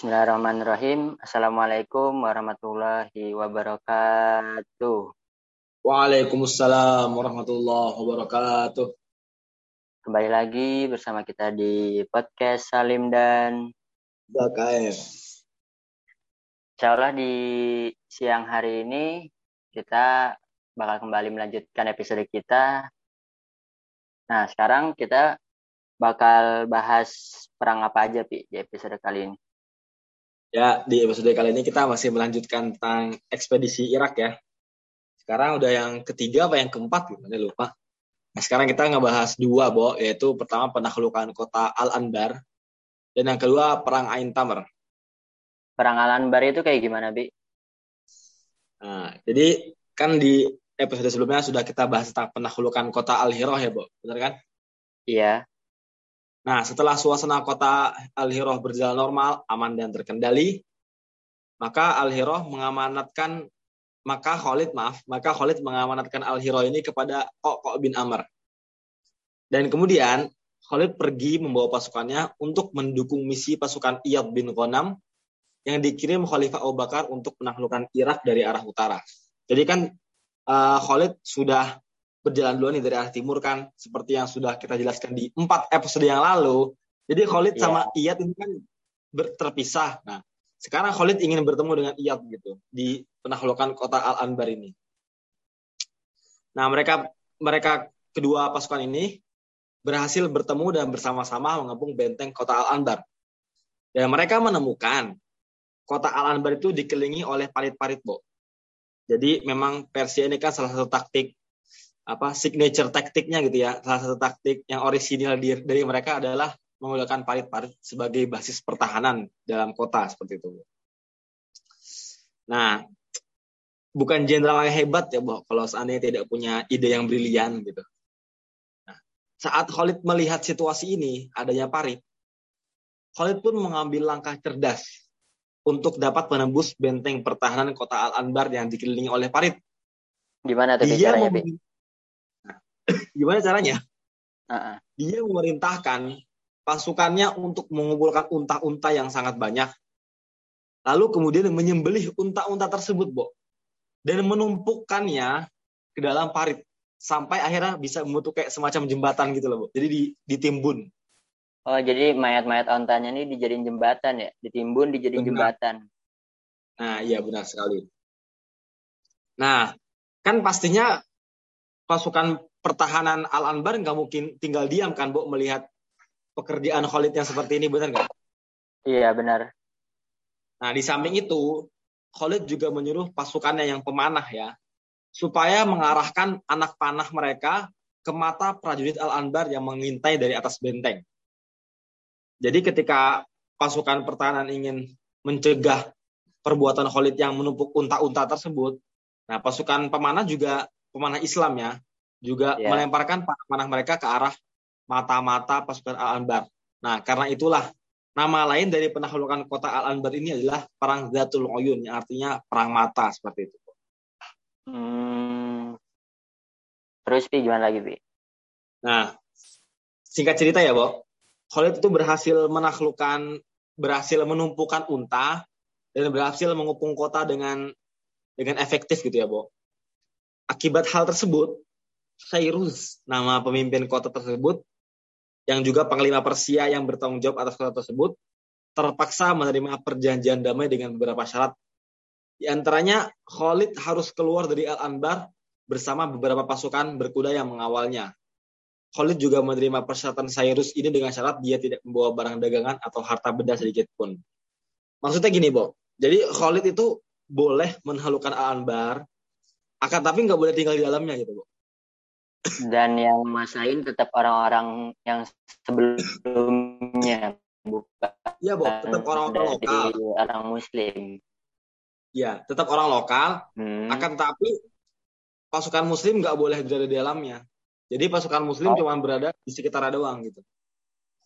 Bismillahirrahmanirrahim. Assalamualaikum warahmatullahi wabarakatuh. Waalaikumsalam warahmatullahi wabarakatuh. Kembali lagi bersama kita di podcast Salim dan BKM. Insya Allah di siang hari ini kita bakal kembali melanjutkan episode kita. Nah, sekarang kita bakal bahas perang apa aja, Pi, di episode kali ini. Ya, di episode kali ini kita masih melanjutkan tentang ekspedisi Irak ya. Sekarang udah yang ketiga apa yang keempat gitu, lupa. Nah, sekarang kita ngebahas dua, Bo, yaitu pertama penaklukan kota Al-Anbar dan yang kedua perang Ain Tamr. Perang Al-Anbar itu kayak gimana, Bi? Nah, jadi kan di episode sebelumnya sudah kita bahas tentang penaklukan kota Al-Hirah ya, Bo. Benar kan? Iya. Nah, setelah suasana kota Al-Hirah berjalan normal, aman dan terkendali, maka Al-Hirah mengamanatkan maka Khalid maaf, maka Khalid mengamanatkan Al-Hirah ini kepada Qaq bin Amr. Dan kemudian Khalid pergi membawa pasukannya untuk mendukung misi pasukan Iyad bin Ghanam yang dikirim Khalifah Abu Bakar untuk menaklukkan Irak dari arah utara. Jadi kan uh, Khalid sudah berjalan duluan nih dari arah timur kan, seperti yang sudah kita jelaskan di empat episode yang lalu. Jadi Khalid yeah. sama Iyad ini kan terpisah. Nah, sekarang Khalid ingin bertemu dengan Iyad gitu di penaklukan kota Al Anbar ini. Nah, mereka mereka kedua pasukan ini berhasil bertemu dan bersama-sama mengepung benteng kota Al Anbar. Dan mereka menemukan kota Al Anbar itu dikelilingi oleh parit-parit, Bo. Jadi memang Persia ini kan salah satu taktik apa signature taktiknya gitu ya. Salah satu taktik yang orisinil dari mereka adalah menggunakan parit-parit sebagai basis pertahanan dalam kota seperti itu. Nah, bukan jenderal yang hebat ya, Bo, kalau seandainya tidak punya ide yang brilian gitu. Nah, saat Khalid melihat situasi ini, adanya parit, Khalid pun mengambil langkah cerdas untuk dapat menembus benteng pertahanan kota Al-Anbar yang dikelilingi oleh parit. Gimana tuh Dia caranya, gimana caranya? Uh-uh. Dia memerintahkan pasukannya untuk mengumpulkan unta-unta yang sangat banyak. Lalu kemudian menyembelih unta-unta tersebut, Bo. Dan menumpukannya ke dalam parit. Sampai akhirnya bisa membentuk kayak semacam jembatan gitu loh, Bo. Jadi ditimbun. Oh, jadi mayat-mayat ontanya ini dijadiin jembatan ya? Ditimbun, dijadiin benar. jembatan. Nah, iya benar sekali. Nah, kan pastinya pasukan pertahanan Al-Anbar nggak mungkin tinggal diam kan, Bu, melihat pekerjaan Khalid yang seperti ini, benar nggak? Iya, benar. Nah, di samping itu, Khalid juga menyuruh pasukannya yang pemanah ya, supaya mengarahkan anak panah mereka ke mata prajurit Al-Anbar yang mengintai dari atas benteng. Jadi ketika pasukan pertahanan ingin mencegah perbuatan Khalid yang menumpuk unta-unta tersebut, nah pasukan pemanah juga pemanah Islam ya, juga yeah. melemparkan panah mereka ke arah mata-mata pasukan Al-Anbar. Nah, karena itulah nama lain dari penaklukan kota Al-Anbar ini adalah Perang Zatul Uyun, yang artinya perang mata seperti itu. Hmm. Terus Pi gimana lagi Pi? Nah, singkat cerita ya, Bo. Khalid itu berhasil menaklukkan, berhasil menumpukan unta dan berhasil mengupung kota dengan dengan efektif gitu ya, Bo. Akibat hal tersebut, Cyrus, nama pemimpin kota tersebut, yang juga panglima Persia yang bertanggung jawab atas kota tersebut, terpaksa menerima perjanjian damai dengan beberapa syarat. Di antaranya, Khalid harus keluar dari Al-Anbar bersama beberapa pasukan berkuda yang mengawalnya. Khalid juga menerima persyaratan Cyrus ini dengan syarat dia tidak membawa barang dagangan atau harta benda sedikit pun. Maksudnya gini, Bo. Jadi Khalid itu boleh menhalukan Al-Anbar, akan tapi nggak boleh tinggal di dalamnya gitu, Bo dan yang masain tetap orang-orang yang sebelumnya bukan Iya, Bu, tetap orang-orang lokal. Orang muslim. Iya, tetap orang lokal. Hmm. Akan tapi pasukan muslim nggak boleh berada di dalamnya. Jadi pasukan muslim oh. cuma berada di sekitar doang gitu.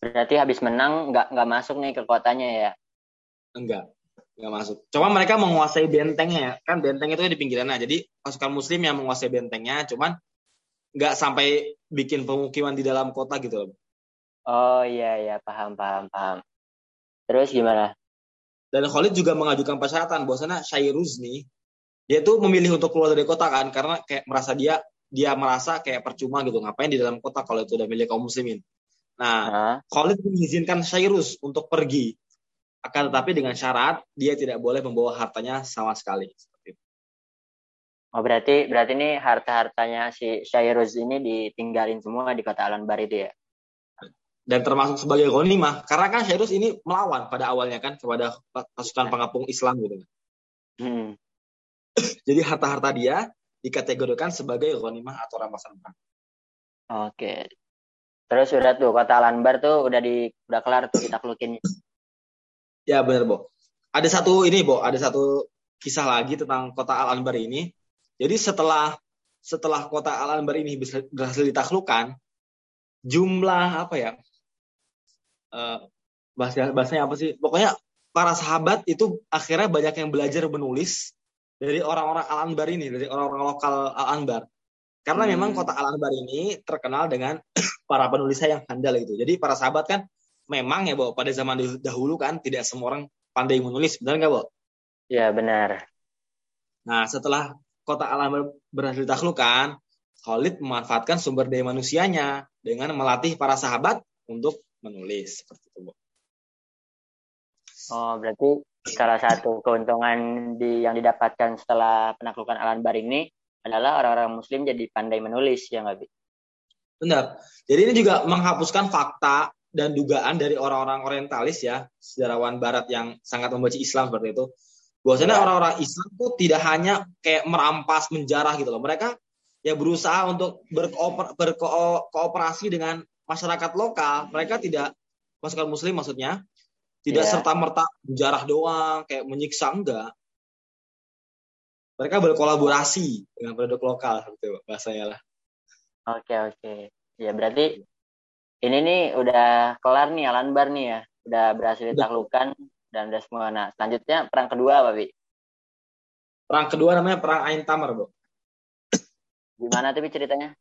Berarti habis menang nggak nggak masuk nih ke kotanya ya? Enggak, nggak masuk. Cuma mereka menguasai bentengnya ya. Kan benteng itu di pinggiran nah. Jadi pasukan muslim yang menguasai bentengnya, cuman nggak sampai bikin pemukiman di dalam kota gitu loh. Oh iya iya paham paham paham. Terus gimana? Dan Khalid juga mengajukan persyaratan bahwasanya Syairuz nih dia tuh memilih untuk keluar dari kota kan karena kayak merasa dia dia merasa kayak percuma gitu ngapain di dalam kota kalau itu udah milik kaum muslimin. Nah, uh. Khalid mengizinkan Syairuz untuk pergi akan tetapi dengan syarat dia tidak boleh membawa hartanya sama sekali. Oh berarti berarti ini harta-hartanya si Syairuz ini ditinggalin semua di kota Al-Anbar itu ya? dan termasuk sebagai ghanimah karena kan Syairus ini melawan pada awalnya kan kepada pasukan pengapung Islam gitu kan. Hmm. Jadi harta-harta dia dikategorikan sebagai ghanimah atau rampasan perang. Oke. Terus udah tuh kota Al-Anbar tuh udah di udah kelar tuh ditaklukin. ya benar, Bo. Ada satu ini, Bo, ada satu kisah lagi tentang kota Al-Anbar ini. Jadi setelah setelah kota Al-Anbar ini berhasil ditaklukkan, jumlah apa ya? uh, bahasa bahasanya apa sih? Pokoknya para sahabat itu akhirnya banyak yang belajar menulis dari orang-orang Al Anbar ini, dari orang-orang lokal Al Anbar. Karena hmm. memang kota Al Anbar ini terkenal dengan para penulisnya yang handal itu. Jadi para sahabat kan memang ya, Bo, pada zaman dahulu kan tidak semua orang pandai menulis, benar nggak, Bo? Ya, benar. Nah, setelah kota Al Anbar berhasil ditaklukkan, Khalid memanfaatkan sumber daya manusianya dengan melatih para sahabat untuk menulis seperti itu, Bu. Oh, berarti salah satu keuntungan di yang didapatkan setelah penaklukan Al-Anbar ini adalah orang-orang muslim jadi pandai menulis ya nggak, Bi? Benar. Jadi ini juga menghapuskan fakta dan dugaan dari orang-orang orientalis ya, sejarawan barat yang sangat membaca Islam seperti itu. Bahwasanya ya. orang-orang Islam itu tidak hanya kayak merampas menjarah gitu loh. Mereka ya berusaha untuk berkooper, berkooperasi dengan masyarakat lokal mereka tidak pasukan muslim maksudnya tidak yeah. serta merta menjarah doang kayak menyiksa enggak mereka berkolaborasi dengan penduduk lokal seperti bahasanya lah oke okay, oke okay. ya berarti ini nih udah kelar nih Alanbar nih ya udah berhasil ditaklukkan dan udah semua nah selanjutnya perang kedua apa bi perang kedua namanya perang Ain Tamar bu gimana tapi ceritanya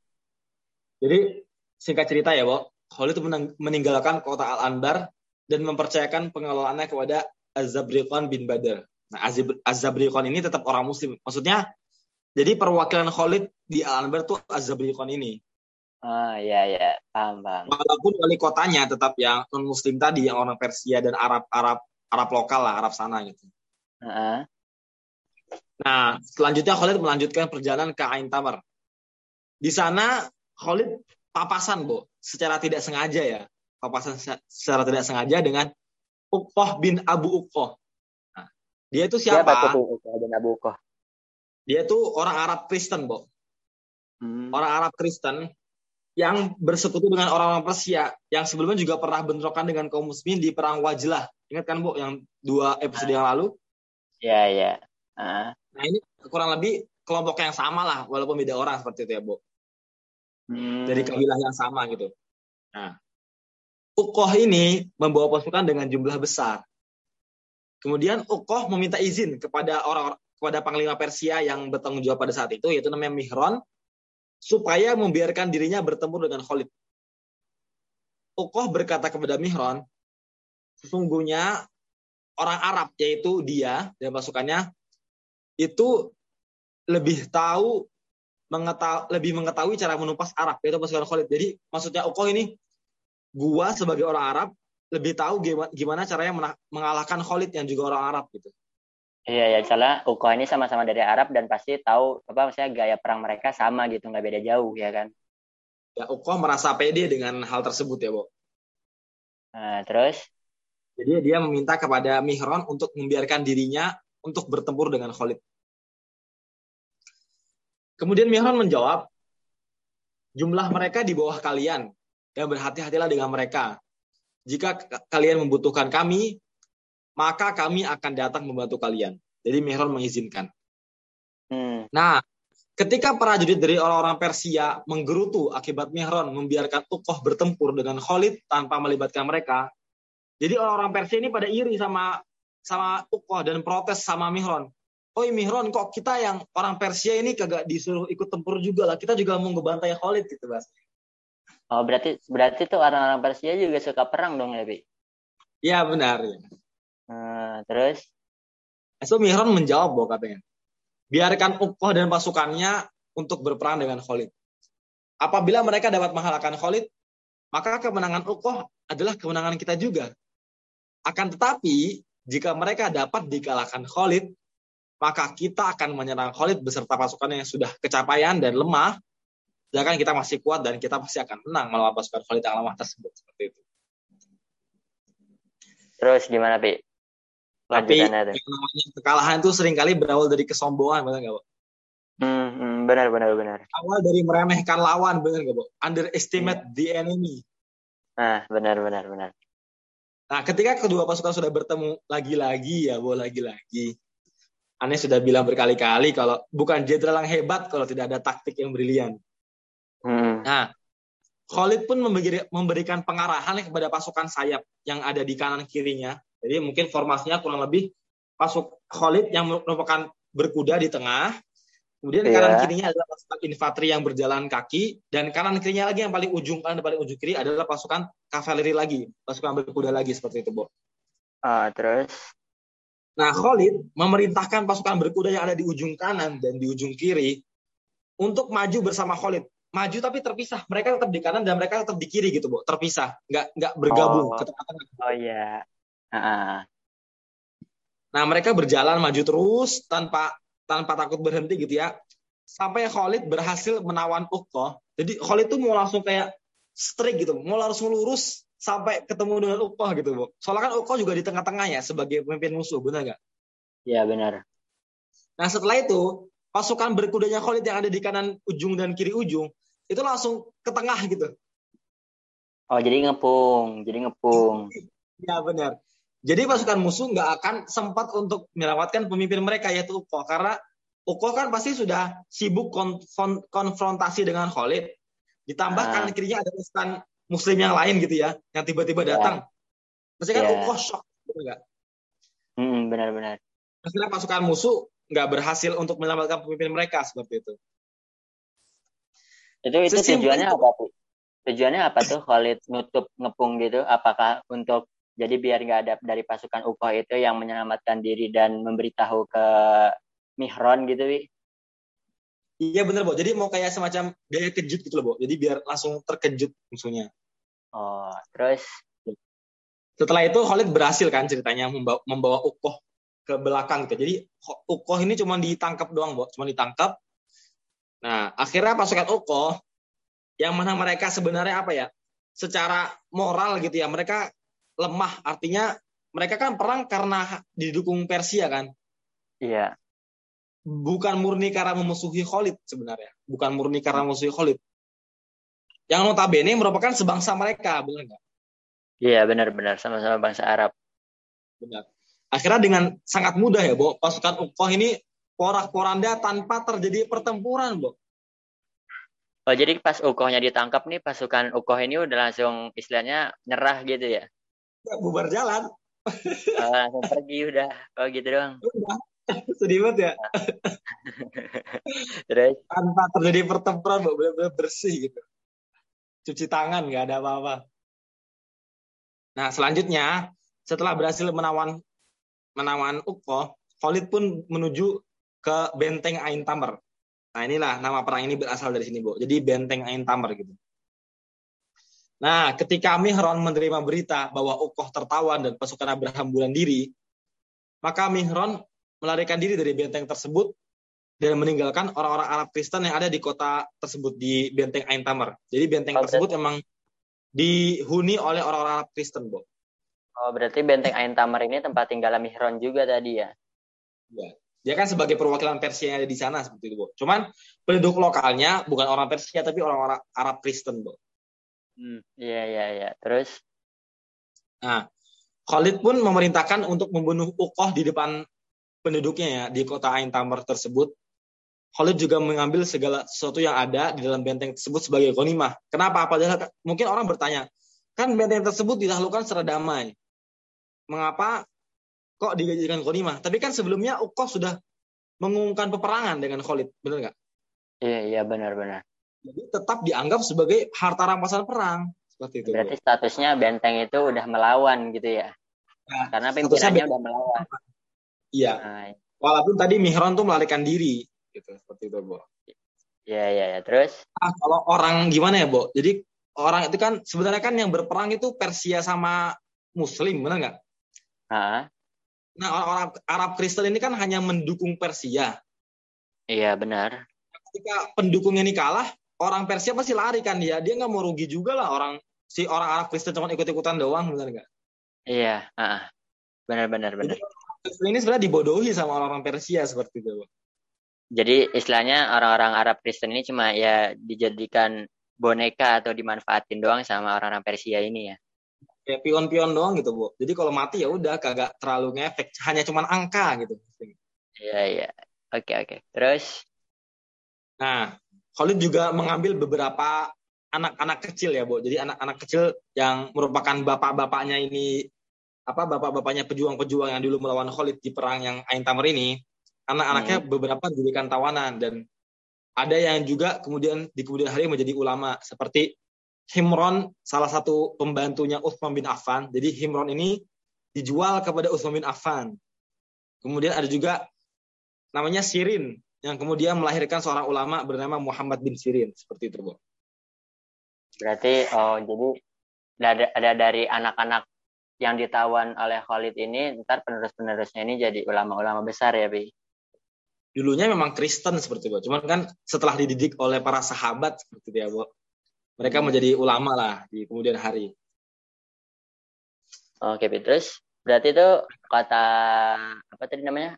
jadi singkat cerita ya, Bo, Khalid meninggalkan kota Al-Anbar dan mempercayakan pengelolaannya kepada Azabriqan bin Badr. Nah, Azabriqan ini tetap orang muslim. Maksudnya, jadi perwakilan Khalid di Al-Anbar tuh Azabriqan ini. Ah, iya, iya. Paham, paham. Walaupun wali kotanya tetap yang non-muslim tadi, yang orang Persia dan Arab Arab lokal lah, Arab sana gitu. Uh -huh. Nah, selanjutnya Khalid melanjutkan perjalanan ke Ain Tamar. Di sana Khalid papasan, Bu, secara tidak sengaja ya. Papasan secara tidak sengaja dengan Uqoh bin Abu Uqoh. Nah, dia itu siapa? Siapa itu Uqoh bin Abu Uqoh? Dia itu orang Arab Kristen, Bu. Hmm. Orang Arab Kristen yang bersekutu dengan orang-orang Persia yang sebelumnya juga pernah bentrokan dengan kaum muslimin di perang Wajlah. Ingat kan, Bu, yang dua episode yang lalu? Iya, iya. Uh. Nah, ini kurang lebih kelompok yang sama lah, walaupun beda orang seperti itu ya, Bu hmm. dari kabilah yang sama gitu. Nah, Ukoh ini membawa pasukan dengan jumlah besar. Kemudian Ukoh meminta izin kepada orang kepada panglima Persia yang bertanggung jawab pada saat itu, yaitu namanya Mihron, supaya membiarkan dirinya bertemu dengan Khalid. Ukoh berkata kepada Mihron, sesungguhnya orang Arab, yaitu dia dan pasukannya, itu lebih tahu mengetahui, lebih mengetahui cara menumpas Arab yaitu pasukan Khalid. Jadi maksudnya Ukoh ini gua sebagai orang Arab lebih tahu gimana caranya mengalahkan Khalid yang juga orang Arab gitu. Iya ya, soalnya Ukoh ini sama-sama dari Arab dan pasti tahu apa maksudnya gaya perang mereka sama gitu, nggak beda jauh ya kan. Ya Ukoh merasa pede dengan hal tersebut ya, Bo. Nah, terus? Jadi dia meminta kepada Mihron untuk membiarkan dirinya untuk bertempur dengan Khalid. Kemudian Mihran menjawab, jumlah mereka di bawah kalian dan berhati-hatilah dengan mereka. Jika kalian membutuhkan kami, maka kami akan datang membantu kalian. Jadi Mihran mengizinkan. Hmm. Nah, ketika prajurit dari orang-orang Persia menggerutu akibat Mihran membiarkan Ukoh bertempur dengan Khalid tanpa melibatkan mereka, jadi orang-orang Persia ini pada iri sama sama Ukoh dan protes sama Mihran oh Mihron kok kita yang orang Persia ini kagak disuruh ikut tempur juga lah. Kita juga mau ngebantai Khalid gitu, Bas. Oh, berarti berarti tuh orang-orang Persia juga suka perang dong ya, Bi? Iya, benar. Ya. Uh, terus? So Mihron menjawab bahwa katanya, biarkan Ukoh dan pasukannya untuk berperang dengan Khalid. Apabila mereka dapat mengalahkan Khalid, maka kemenangan Ukoh adalah kemenangan kita juga. Akan tetapi, jika mereka dapat dikalahkan Khalid, maka kita akan menyerang Khalid beserta pasukan yang sudah kecapaian dan lemah, sedangkan kita masih kuat dan kita pasti akan menang melawan pasukan Khalid yang lemah tersebut. Seperti itu. Terus gimana, Pi? Tapi kekalahan itu sering kali berawal dari kesombongan, benar nggak, Pak? Hmm, hmm, benar, benar, benar. Awal dari meremehkan lawan, benar nggak, Bu? Underestimate hmm. the enemy. Nah, benar, benar, benar. Nah, ketika kedua pasukan sudah bertemu lagi-lagi ya, Bu, lagi-lagi. Aneh sudah bilang berkali-kali kalau bukan jenderal yang hebat kalau tidak ada taktik yang brilian. Hmm. Nah, Khalid pun memberikan pengarahan kepada pasukan sayap yang ada di kanan kirinya jadi mungkin formasinya kurang lebih pasuk Khalid yang merupakan berkuda di tengah, kemudian yeah. kanan kirinya adalah pasukan infanteri yang berjalan kaki, dan kanan kirinya lagi yang paling ujung kanan dan paling ujung kiri adalah pasukan kavaleri lagi, pasukan berkuda lagi seperti itu, Bo. Uh, terus? Nah, Khalid memerintahkan pasukan berkuda yang ada di ujung kanan dan di ujung kiri untuk maju bersama Khalid. Maju tapi terpisah. Mereka tetap di kanan dan mereka tetap di kiri gitu, Bu. Terpisah. Nggak, nggak bergabung. Oh, oh iya. Nah mereka berjalan maju terus tanpa tanpa takut berhenti gitu ya. Sampai Khalid berhasil menawan Uqoh. Jadi Khalid tuh mau langsung kayak strik gitu, mau langsung lurus sampai ketemu dengan Uqoh gitu, Bu. Soalnya kan Uqoh juga di tengah-tengah ya sebagai pemimpin musuh, benar nggak? Iya benar. Nah setelah itu pasukan berkudanya Khalid yang ada di kanan ujung dan kiri ujung itu langsung ke tengah gitu. Oh jadi ngepung, jadi ngepung. Ya benar. Jadi pasukan musuh nggak akan sempat untuk menyelamatkan pemimpin mereka yaitu Uko karena Uko kan pasti sudah sibuk konf konfrontasi dengan Khalid. Ditambah kan kirinya ada pasukan Muslim yang lain gitu ya, yang tiba-tiba ya. datang. Pasti kan yeah. Uko shock, enggak? Hmm, benar-benar. Akhirnya pasukan musuh nggak berhasil untuk menyelamatkan pemimpin mereka seperti itu. Itu itu tujuannya apa tuh? Tujuannya apa tuh Khalid nutup ngepung gitu? Apakah untuk jadi biar nggak ada dari pasukan Ukoh itu yang menyelamatkan diri dan memberitahu ke Mihron gitu, Wi. Iya bener, Bo. Jadi mau kayak semacam gaya kejut gitu loh, Bo. Jadi biar langsung terkejut musuhnya. Oh, terus? Setelah itu Khalid berhasil kan ceritanya membawa, membawa Ukoh ke belakang gitu. Jadi Ukoh ini cuma ditangkap doang, Bo. Cuma ditangkap. Nah, akhirnya pasukan Ukoh yang mana mereka sebenarnya apa ya? Secara moral gitu ya, mereka lemah. Artinya mereka kan perang karena didukung Persia kan? Iya. Bukan murni karena memusuhi Khalid sebenarnya. Bukan murni karena memusuhi Khalid. Yang notabene merupakan sebangsa mereka, benar nggak? Iya, benar-benar sama-sama bangsa Arab. Benar. Akhirnya dengan sangat mudah ya, Bo, pasukan Uqoh ini porak-poranda tanpa terjadi pertempuran, Bo. Oh, jadi pas Ukohnya ditangkap nih, pasukan Ukoh ini udah langsung istilahnya nyerah gitu ya? Ya, bubar jalan. Oh, pergi udah. Oh gitu doang. Udah. Sedih banget ya. Terus? Tanpa terjadi pertempuran, benar-benar bersih gitu. Cuci tangan, nggak ada apa-apa. Nah, selanjutnya, setelah berhasil menawan menawan Ukko, Khalid pun menuju ke benteng Ain Tamar. Nah, inilah nama perang ini berasal dari sini, Bu. Jadi benteng Ain Tamar gitu. Nah, ketika Mihron menerima berita bahwa Ukoh tertawan dan pasukan Abraham bulan diri, maka Mihron melarikan diri dari benteng tersebut dan meninggalkan orang-orang Arab Kristen yang ada di kota tersebut di benteng Ain Tamar. Jadi benteng okay. tersebut memang dihuni oleh orang-orang Arab Kristen, Bu. Oh, berarti benteng Ain Tamar ini tempat tinggal Mihron juga tadi ya? Ya. Dia kan sebagai perwakilan Persia yang ada di sana seperti itu, Bu. Cuman penduduk lokalnya bukan orang Persia tapi orang-orang Arab Kristen, Bu. Hmm, iya iya iya. Terus? Nah, Khalid pun memerintahkan untuk membunuh Ukoh di depan penduduknya ya di kota Ain Tamar tersebut. Khalid juga mengambil segala sesuatu yang ada di dalam benteng tersebut sebagai konimah. Kenapa? Padahal mungkin orang bertanya, kan benteng tersebut dilakukan secara damai. Mengapa kok dijadikan konimah? Tapi kan sebelumnya Ukoh sudah mengumumkan peperangan dengan Khalid, benar nggak? Iya iya benar-benar. Jadi tetap dianggap sebagai harta rampasan perang. Seperti itu. Berarti statusnya benteng itu udah melawan gitu ya? Nah, Karena pimpinannya udah melawan. Iya. Nah, Walaupun tadi Mihron tuh melarikan diri gitu seperti itu, Bu. Iya, iya, ya. Terus? Nah, kalau orang gimana ya, Bu? Jadi orang itu kan sebenarnya kan yang berperang itu Persia sama Muslim, benar nggak? Ah. Nah, orang Arab Kristen ini kan hanya mendukung Persia. Iya, benar. Ketika pendukungnya ini kalah, orang Persia pasti lari kan dia. Dia nggak mau rugi juga lah orang si orang Arab Kristen cuma ikut-ikutan doang, benar nggak? Iya, uh, benar benar. Jadi, ini sebenarnya dibodohi sama orang-orang Persia seperti itu. Jadi istilahnya orang-orang Arab Kristen ini cuma ya dijadikan boneka atau dimanfaatin doang sama orang-orang Persia ini ya. Kayak pion-pion doang gitu, Bu. Jadi kalau mati ya udah kagak terlalu ngefek, hanya cuma angka gitu. Iya, iya. Oke, oke. Terus Nah, Khalid juga mengambil beberapa anak-anak kecil ya, Bu. Jadi anak-anak kecil yang merupakan bapak-bapaknya ini apa bapak-bapaknya pejuang-pejuang yang dulu melawan Khalid di perang yang Ain Tamar ini, anak-anaknya hmm. beberapa dijadikan tawanan dan ada yang juga kemudian di kemudian hari menjadi ulama seperti Himron salah satu pembantunya Utsman bin Affan. Jadi Himron ini dijual kepada Utsman bin Affan. Kemudian ada juga namanya Sirin yang kemudian melahirkan seorang ulama bernama Muhammad bin Sirin seperti itu, Bu. Berarti oh jadi ada, ada dari anak-anak yang ditawan oleh Khalid ini ntar penerus-penerusnya ini jadi ulama-ulama besar ya, Bi? Dulunya memang Kristen seperti itu, cuman kan setelah dididik oleh para sahabat seperti itu ya, Bu. Mereka hmm. menjadi ulama lah di kemudian hari. Oke, Bi. Terus berarti itu kata apa tadi namanya?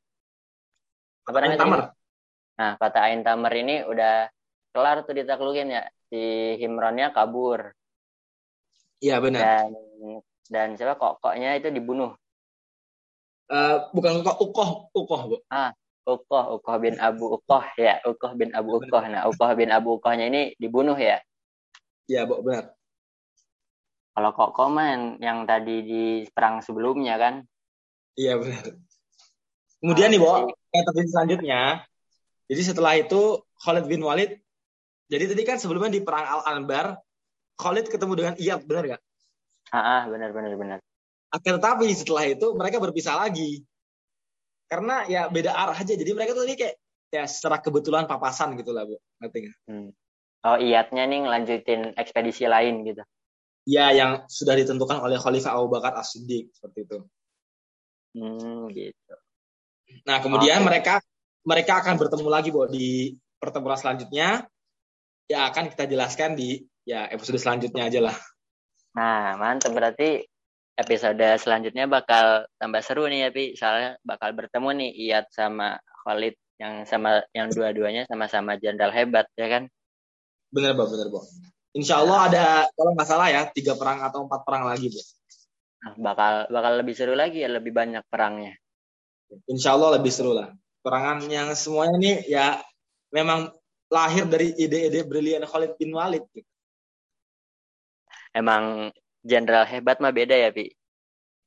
Apa namanya? Tamar. Nah, kata Ain Tamar ini udah kelar tuh ditaklukin ya. Si Himronnya kabur. Iya benar. Dan dan siapa? Kok koknya itu dibunuh. Uh, bukan kok ukoh ukoh bu. Ah ukoh ukoh bin abu ukoh. Ya ukoh bin abu ukoh. Nah ukoh bin abu ukohnya ini dibunuh ya? Iya bu benar. Kalau kok komen yang tadi di perang sebelumnya kan? Iya benar. Kemudian nih bu kata selanjutnya jadi setelah itu Khalid bin Walid jadi tadi kan sebelumnya di perang Al Anbar Khalid ketemu dengan Iyad benar gak? Ah, benar benar benar. Akan tetapi setelah itu mereka berpisah lagi. Karena ya beda arah aja. Jadi mereka tuh ini kayak ya secara kebetulan papasan gitu lah, Bu. Ngerti Hmm. Oh, iyatnya nih ngelanjutin ekspedisi lain gitu. Ya, yang sudah ditentukan oleh Khalifah Abu Bakar As-Siddiq seperti itu. Hmm, gitu. Nah, kemudian okay. mereka mereka akan bertemu lagi, Bu, di pertemuan selanjutnya. Ya akan kita jelaskan di ya episode selanjutnya aja lah. Nah, mantap berarti episode selanjutnya bakal tambah seru nih ya, Pi. Soalnya bakal bertemu nih Iyad sama Khalid yang sama yang dua-duanya sama-sama jenderal hebat, ya kan? Bener, Bu, bener, Bu. Insya Allah ada, kalau nggak salah ya, tiga perang atau empat perang lagi, Bu. Nah, bakal bakal lebih seru lagi ya, lebih banyak perangnya. Insya Allah lebih seru lah. Perangan yang semuanya ini ya memang lahir dari ide-ide brilian Khalid bin Walid. Gitu emang jenderal hebat mah beda ya, Pi?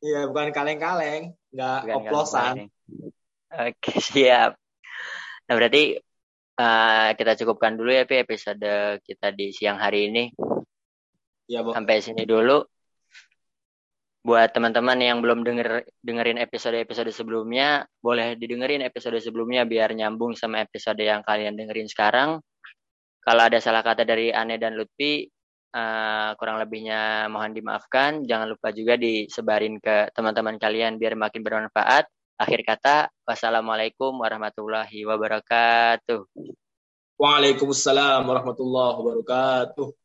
Iya, bukan kaleng-kaleng, nggak bukan oplosan. Oke, siap. Nah, berarti uh, kita cukupkan dulu ya, Pi, episode kita di siang hari ini. Bu. Sampai sini dulu. Buat teman-teman yang belum denger dengerin episode-episode sebelumnya, boleh didengerin episode sebelumnya biar nyambung sama episode yang kalian dengerin sekarang. Kalau ada salah kata dari Ane dan Lutfi, Uh, kurang lebihnya mohon dimaafkan. Jangan lupa juga disebarin ke teman-teman kalian biar makin bermanfaat. Akhir kata, wassalamualaikum warahmatullahi wabarakatuh. Waalaikumsalam warahmatullahi wabarakatuh.